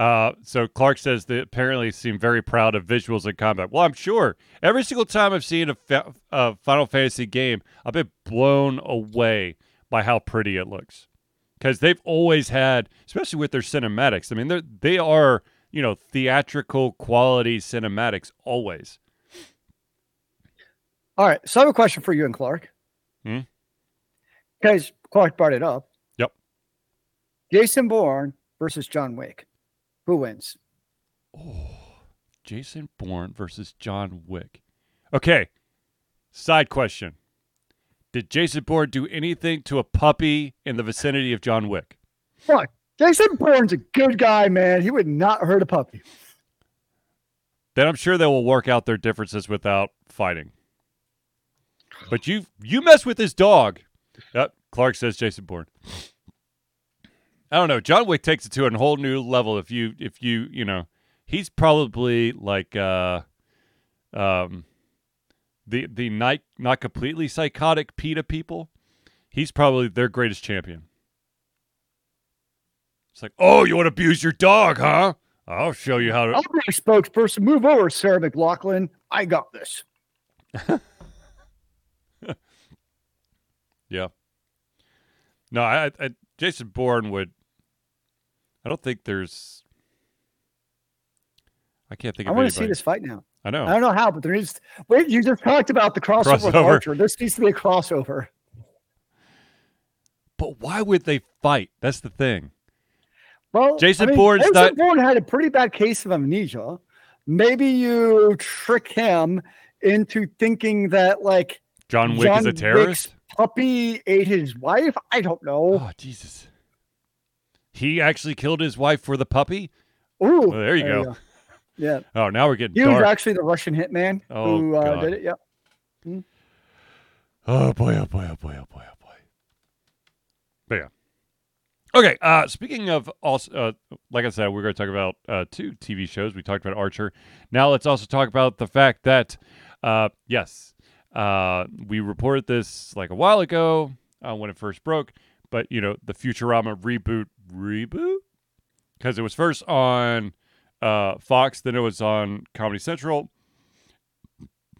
Uh, so Clark says they apparently seem very proud of visuals in combat. Well, I'm sure every single time I've seen a, fa- a Final Fantasy game, I've been blown away by how pretty it looks. Because they've always had, especially with their cinematics. I mean, they they are you know theatrical quality cinematics always. All right. So I have a question for you and Clark. Hmm? Because Clark brought it up. Yep. Jason Bourne versus John Wick. Who wins? Oh, Jason Bourne versus John Wick. Okay. Side question. Did Jason Bourne do anything to a puppy in the vicinity of John Wick? Look, Jason Bourne's a good guy, man. He would not hurt a puppy. then I'm sure they will work out their differences without fighting. But you you mess with his dog. Yep, Clark says Jason Bourne. I don't know. John Wick takes it to a whole new level. If you if you you know, he's probably like uh, um, the the not not completely psychotic PETA people. He's probably their greatest champion. It's like, oh, you want to abuse your dog, huh? I'll show you how to. I'll be a spokesperson. Move over, Sarah McLachlan. I got this. *laughs* Yeah. No, I, I Jason Bourne would. I don't think there's. I can't think I of want to see this fight now. I know. I don't know how, but there is. Wait, you just talked about the crossover, with Archer. This needs to be a crossover. but why would they fight? That's the thing. Well, Jason I mean, Bourne's Jason not- Bourne had a pretty bad case of amnesia. Maybe you trick him into thinking that like John Wick John is a Wick's terrorist. puppy ate his wife. I don't know. Oh Jesus! He actually killed his wife for the puppy. Ooh, Well, there you go. Yeah, Oh, now we're getting he was actually the Russian hitman Oh, who uh, God. did it. Yeah. Oh boy! Oh boy! Oh boy! Oh boy! Oh boy! But yeah. Okay. Uh, speaking of also, uh, like I said, we're going to talk about uh, two TV shows. We talked about Archer. Now let's also talk about the fact that, uh, yes, uh, we reported this like a while ago uh, when it first broke, but you know the Futurama reboot reboot because it was first on Fox, then it was on Comedy Central.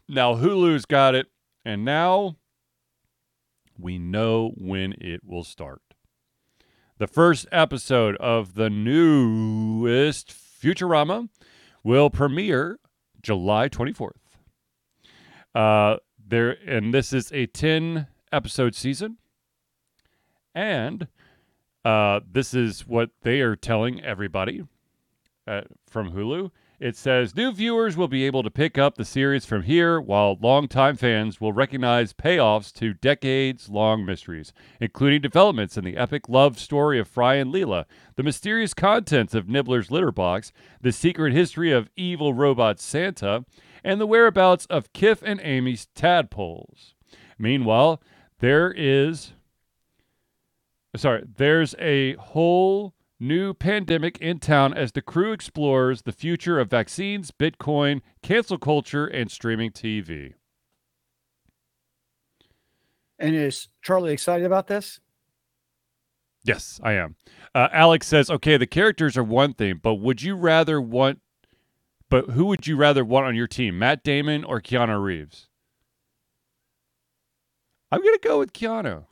Now Hulu's got it, and now we know when it will start. The first episode of the newest Futurama will premiere July 24th. Uh, there and this is a 10 episode season. And uh, this is what they are telling everybody uh, from Hulu. It says new viewers will be able to pick up the series from here, while longtime fans will recognize payoffs to decades long mysteries, including developments in the epic love story of Fry and Leela, the mysterious contents of Nibbler's litter box, the secret history of evil robot Santa, and the whereabouts of Kif and Amy's tadpoles. Meanwhile, there is. Sorry, there's a whole new pandemic in town as the crew explores the future of vaccines, Bitcoin, cancel culture, and streaming TV. And is Charlie excited about this? Yes, I am. Uh, Alex says, okay, the characters are one thing, but would you rather want, but who would you rather want on your team, Matt Damon or Keanu Reeves? I'm to go with Keanu.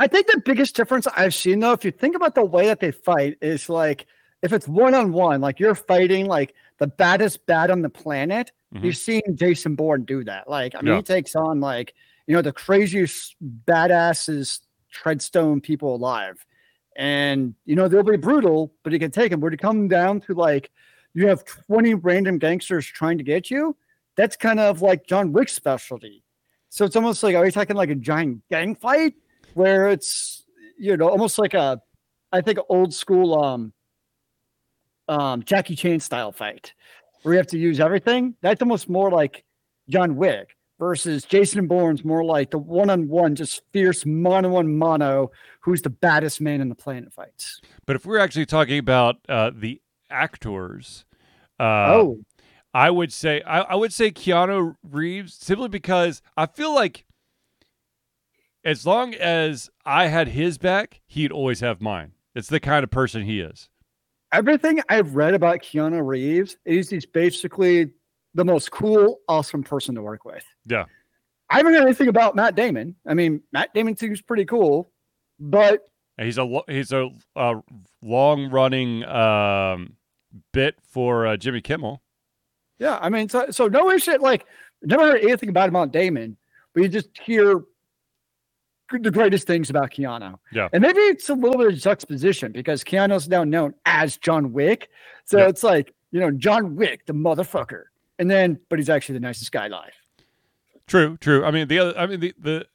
I think the biggest difference I've seen though, if you think about the way that they fight, is like if it's one on one, like you're fighting like the baddest bat on the planet, Mhm. You've seen Jason Bourne do that. Like, I mean, Yeah. he takes on like, you know, the craziest badasses treadstone people alive. And you know, they'll be brutal, but you can take them. But to come down to like you have 20 random gangsters trying to get you, that's kind of like John Wick's specialty. So it's almost like are you talking like a giant gang fight where it's you know almost like a I think old school um um Jackie Chan style fight where you have to use everything. That's almost more like John Wick versus Jason Bourne's more like the one on one, just fierce mono on mono, who's the baddest man in the planet fights. But if we're actually talking about uh, the actors, uh, oh, I would say I, I would say Keanu Reeves simply because I feel like as long as I had his back, he'd always have mine. It's the kind of person he is. everything I've read about Keanu Reeves is he's basically the most cool, awesome person to work with. Yeah. I haven't heard anything about Matt Damon. I mean, Matt Damon seems pretty cool, but he's a he's a, uh long running um, bit for uh, Jimmy Kimmel. yeah, I mean, so, so no issue. Like, never heard anything about Matt Damon, but you just hear the greatest things about Keanu. Yeah. And maybe it's a little bit of juxtaposition because Keanu's now known as John Wick. So Yeah. it's like, you know, John Wick, the motherfucker. And then, but he's actually the nicest guy alive. True, true. I mean the other. I mean the the.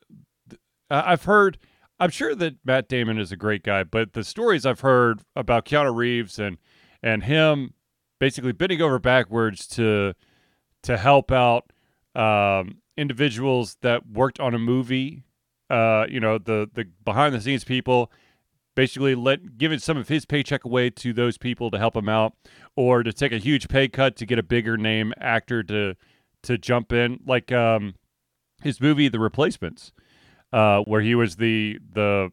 the uh, I've heard. I'm sure that Matt Damon is a great guy, but the stories I've heard about Keanu Reeves and and him basically bending over backwards to to help out um, individuals that worked on a movie. Uh, you know the the behind the scenes people basically let giving some of his paycheck away to those people to help him out or to take a huge pay cut to get a bigger name actor to to jump in like um his movie The Replacements, uh, where he was the the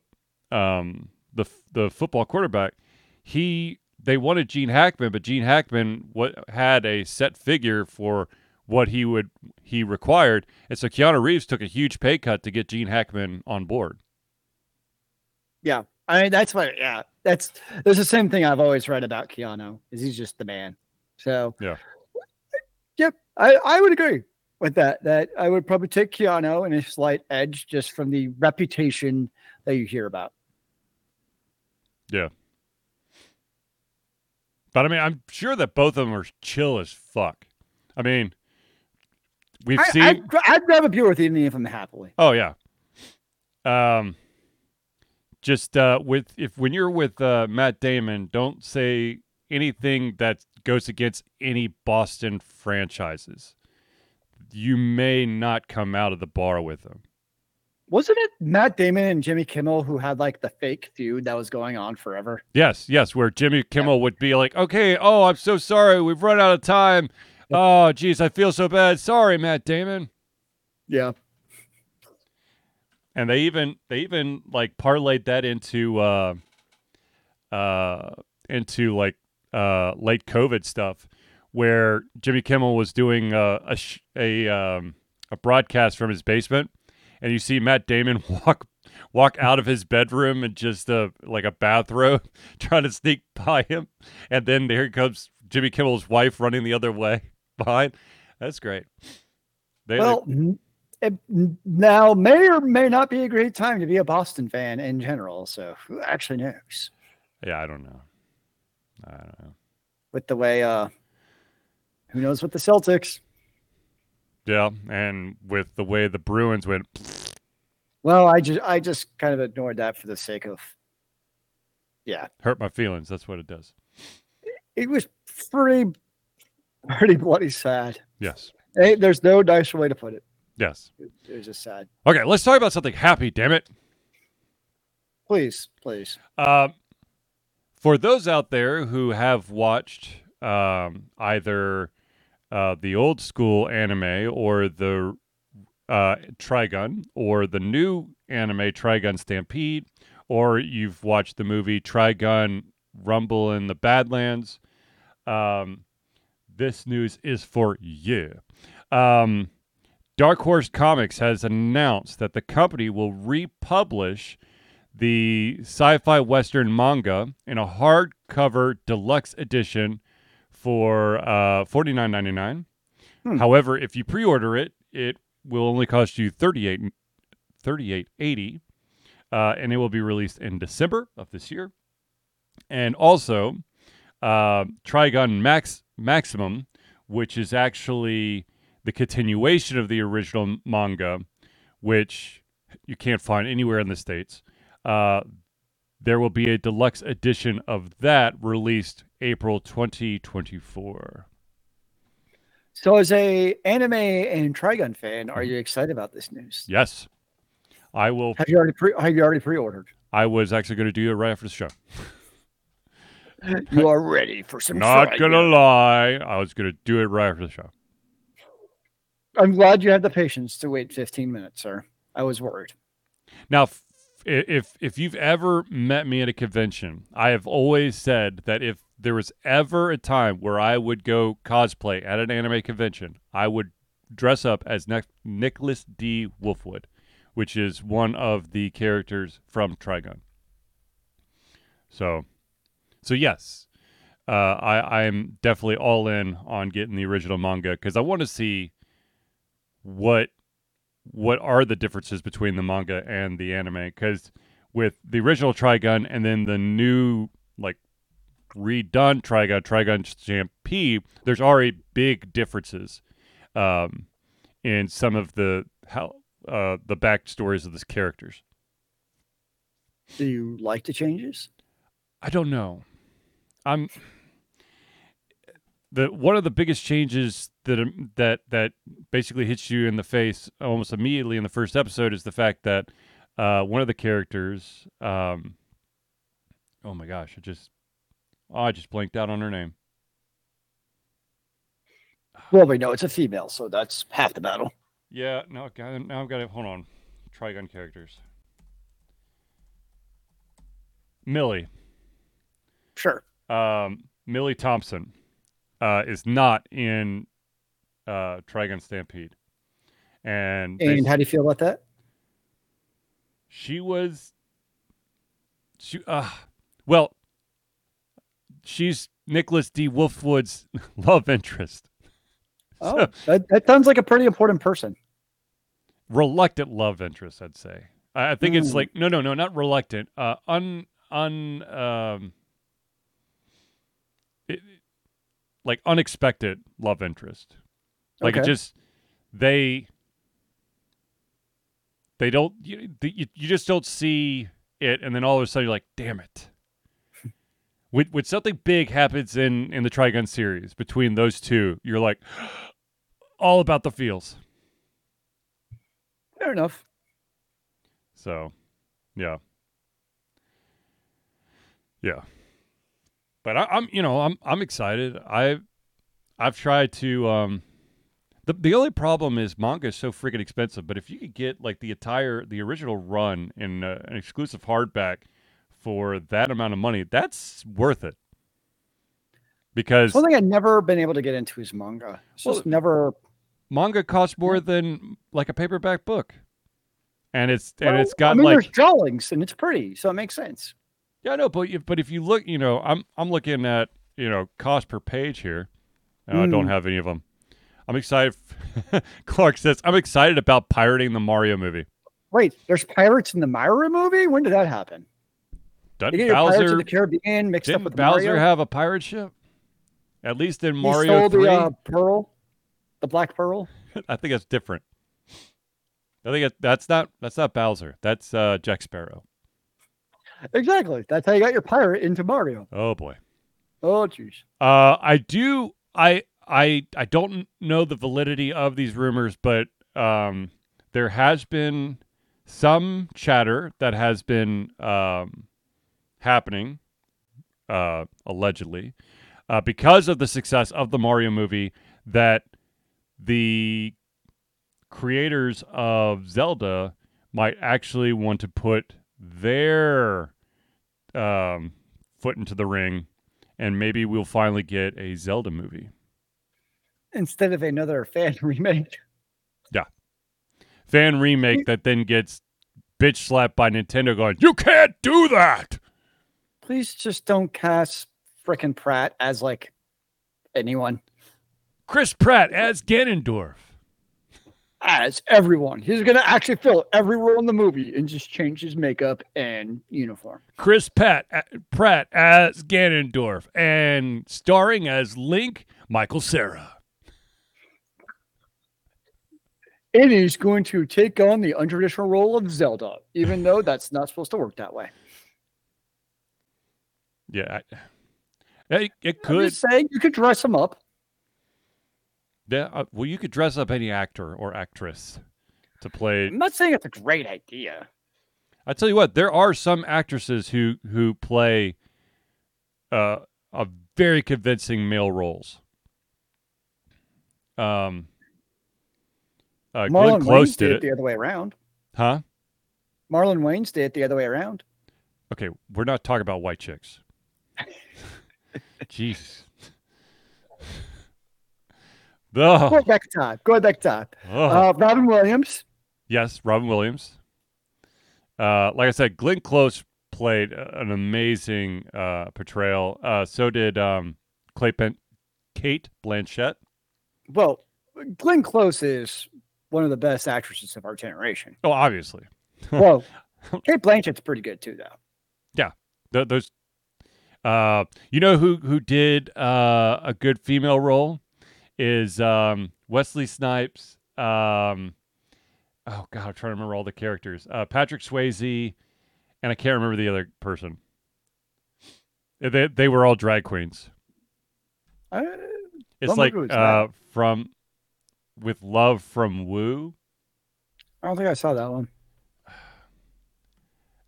um, the the football quarterback. He they wanted Gene Hackman, but Gene Hackman what had a set figure for what he would he required, and so Keanu Reeves took a huge pay cut to get Gene Hackman on board. Yeah. I mean, that's what, yeah, that's, there's the same thing I've always read about Keanu is he's just the man. So, Yeah. Yep. I, I would agree with that, that I would probably take Keanu and a slight edge just from the reputation that you hear about. Yeah. But I mean, I'm sure that both of them are chill as fuck. I mean, we've I, seen. I'd, I'd grab a beer with any of them happily. Oh yeah. Um just uh with if when you're with uh Matt Damon, don't say anything that goes against any Boston franchises. You may not come out of the bar with them. Wasn't it Matt Damon and Jimmy Kimmel who had like the fake feud that was going on forever? Yes, yes, where Jimmy Kimmel would be like, "Okay, oh, I'm so sorry, we've run out of time. Oh, geez, I feel so bad. Sorry, Matt Damon." Yeah. And they even they even like parlayed that into uh uh into like uh late COVID stuff, where Jimmy Kimmel was doing uh, a sh- a um a broadcast from his basement, and you see Matt Damon *laughs* walk walk out of his bedroom in just a like a bathrobe, *laughs* trying to sneak by him, and then there comes Jimmy Kimmel's wife running the other way *laughs* behind. That's great. They, well, it, n- now may or may not be a great time to be a Boston fan in general. So who actually knows? yeah, I don't know. I don't know. With the way, uh, who knows with the Celtics? Yeah, and with the way the Bruins went, Well, I just I just kind of ignored that for the sake of, yeah, hurt my feelings. That's what it does. it was pretty *laughs* pretty bloody sad. Yes, Hey, there's no nicer way to put it. yes. It, it was just sad. Okay, let's talk about something happy. Damn it. Please, please. Um, for those out there who have watched um, either uh, the old school anime or the uh, Trigun or the new anime Trigun Stampede, or you've watched the movie Trigun Rumble in the Badlands, um, this news is for you. Um, Dark Horse Comics has announced that the company will republish the sci-fi western manga in a hardcover deluxe edition for uh, forty nine ninety nine. Hmm. However, if you pre-order it, it will only cost you 38 38.80 uh, and it will be released in December of this year. And also, uh, Trigun Max Maximum, which is actually the continuation of the original manga, which you can't find anywhere in the states. Uh, there will be a deluxe edition of that released April 2024. So, as a anime and Trigun fan, are you excited about this news? Yes, I will. Have you already pre? Have you already pre-ordered? I was actually going to do it right after the show. *laughs* You are ready for some. Not Trigun. gonna lie, I was gonna do it right after the show. I'm glad you had the patience to wait 15 minutes, sir. I was worried. Now, if if you've ever met me at a convention, I have always said that if there was ever a time where I would go cosplay at an anime convention, I would dress up as ne- Nicholas D. Wolfwood, which is one of the characters from Trigun. So, so yes, uh, I I'm definitely all in on getting the original manga because I want to see what what are the differences between the manga and the anime because with the original trigun and then the new like redone trigun trigun stampede there's already big differences um, in some of the how uh, the backstories of the characters Do you like the changes? I don't know. I'm the one of the biggest changes that um, that that basically hits you in the face almost immediately in the first episode is the fact that uh, one of the characters, um, oh my gosh, I just oh, I just blanked out on her name. Well, we know it's a female, so that's half the battle. Yeah, no, now I've got to hold on. Trigun characters. Millie. Sure. Um, Millie Thompson uh, is not in uh, Trigun Stampede, and, they- And how do you feel about that? she was, she uh, well, she's Nicholas D. Wolfwood's *laughs* love interest, *laughs* Oh, that, that sounds like a pretty important person. reluctant love interest, I'd say. I, I think it's Mm. like no, no, no, not reluctant. Uh, un un um, it, like unexpected love interest. Like it just they they don't you, you you just don't see it, and then all of a sudden you're like, damn it. *laughs* when when something big happens in in the Trigun series between those two, you're like, *gasps* all about the feels. Fair enough. So, yeah, yeah. But I, I'm, you know, I'm I'm excited. I I've tried to. Um, the the only problem is manga is so freaking expensive. But if you could get like the entire the original run in uh, an exclusive hardback for that amount of money, that's worth it. Because One thing I've never been able to get into is manga. It's Well, just never. manga costs more than like a paperback book, and it's and Well, it's got I mean, like there's drawings and it's pretty, so it makes sense. Yeah, I know, but if, but if you look, you know, I'm I'm looking at you know cost per page here. Uh, I don't Mm. have any of them. I'm excited. *laughs* Clark says I'm excited about pirating the Mario movie. Wait, there's pirates in the Mario movie. When did that happen? Doesn't get Pirates of the Caribbean mixed up with Bowser Mario. have a pirate ship? At least in He Mario stole Three, the uh, pearl, the black pearl. *laughs* I think that's different. I think it, that's not that's not Bowser. That's uh, Jack Sparrow. Exactly. That's how you got your pirate into Mario. Oh boy. Oh, jeez. Uh, I do. I I I don't know the validity of these rumors, but um, there has been some chatter that has been um, happening, uh, allegedly, uh, because of the success of the Mario movie. That the creators of Zelda might actually want to put their um, foot into the ring and maybe we'll finally get a Zelda movie. Instead of another *laughs* fan remake. Yeah, fan remake that then gets bitch slapped by Nintendo going, You can't do that. Please just don't cast frickin' Pratt as like anyone. Chris Pratt as Ganondorf. As everyone. He's gonna actually fill every role in the movie and just change his makeup and uniform. Chris Pratt, uh, Pratt as Ganondorf and starring as Link, Michael Cera. And he's going to take on the untraditional role of Zelda, even though that's not supposed to work that way. Yeah. I, it, it I'm could. saying you could dress him up. Yeah, uh, well, you could dress up any actor or actress to play I'm not saying it's a great idea. I tell you what, there are some actresses who who play uh, a very convincing male roles. Um, uh, Glenn Marlon Close Wayans did did it it, the other way around. huh? Marlon Wayans did it the other way around. Okay, we're not talking about white chicks. *laughs* *laughs* Jeez. Oh, Go back to time. Go back to time. oh. Uh, Robin Williams. Yes, Robin Williams. Uh, like I said, Glenn Close played an amazing uh, portrayal. Uh, so did um, Clay Pen- Cate Blanchett. Well, Glenn Close is one of the best actresses of our generation. Oh, obviously, *laughs* Well, Cate Blanchett's pretty good too, though. Th- those. Uh, you know who who did uh, a good female role is um, Wesley Snipes. Um, oh God, I'm trying to remember all the characters. Uh, Patrick Swayze, and I can't remember the other person. They they were all drag queens. Uh, It's like uh, from with love from Woo. I don't think I saw that one.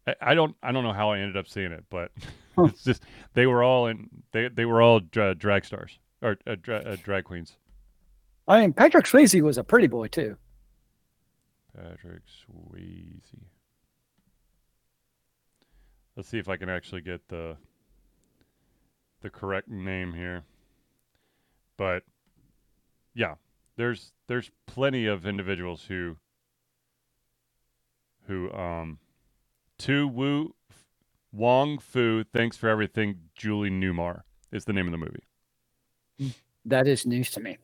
I, I don't I don't know how I ended up seeing it, but Huh. *laughs* it's just they were all in they they were all dra- drag stars or uh, dra- uh, drag queens. I mean, Patrick Swayze was a pretty boy too. Patrick Swayze. Let's see if I can actually get the the correct name here. But yeah, there's there's plenty of individuals who who um Tu Wu Wong Foo, thanks for everything, Julie Newmar is the name of the movie. That is news to me.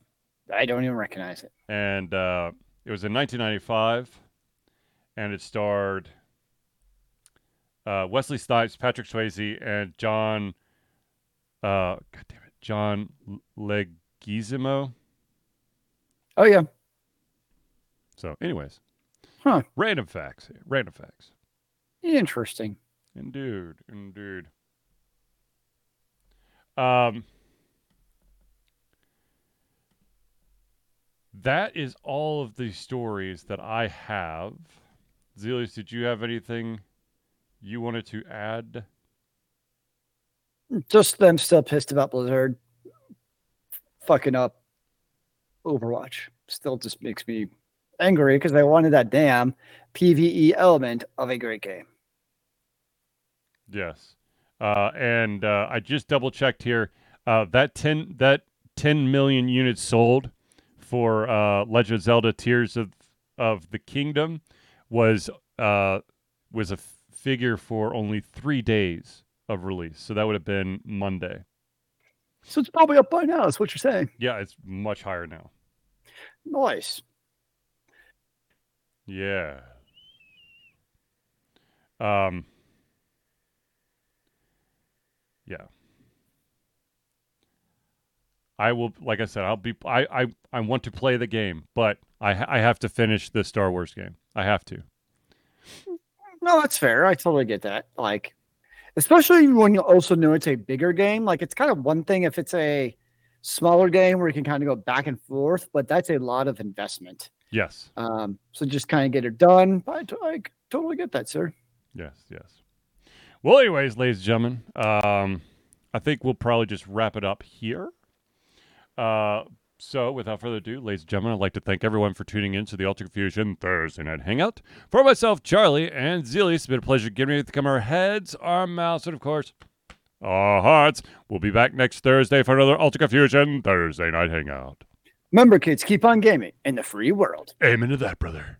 I don't even recognize it. and uh, it was in 1995, and it starred uh, Wesley Snipes, Patrick Swayze, and John. Uh, God damn it, John Leguizamo. Oh yeah, So, anyways, Huh. Random facts. Random facts. interesting. Indeed, indeed. Um, that is all of the stories that I have Zealeus, did you have anything you wanted to add? Just them still pissed about Blizzard fucking up Overwatch. Still just makes me angry because I wanted that damn PVE element of a great game. Yes. Uh, and uh, I just double checked here. Uh, that ten that ten million units sold for uh, Legend of Zelda: Tears of of the Kingdom was uh, was a f- figure for only three days of release. So that would have been Monday. So it's probably up by now. That's what you're saying. Yeah, it's much higher now. Nice. Yeah. Um. Yeah. I will, like I said, I'll be. I I, I want to play the game, but I I have to finish the Star Wars game. I have to. No, that's fair. I totally get that. Like, especially when you also know it's a bigger game. Like, it's kind of one thing if it's a smaller game where you can kind of go back and forth, but that's a lot of investment. Yes. Um, so just kind of get it done. I, t- I totally get that, sir. Yes. Yes. Well, anyways, ladies and gentlemen, um, I think we'll probably just wrap it up here. Uh, so, without further ado, ladies and gentlemen, I'd like to thank everyone for tuning in to the Altered Confusion Thursday Night Hangout. For myself, Charlie, and Zealeus, it's been a pleasure giving you to come our heads, our mouths, and of course, our hearts. We'll be back next Thursday for another Altered Confusion Thursday Night Hangout. Remember, kids, keep on gaming in the free world. Amen to that, brother.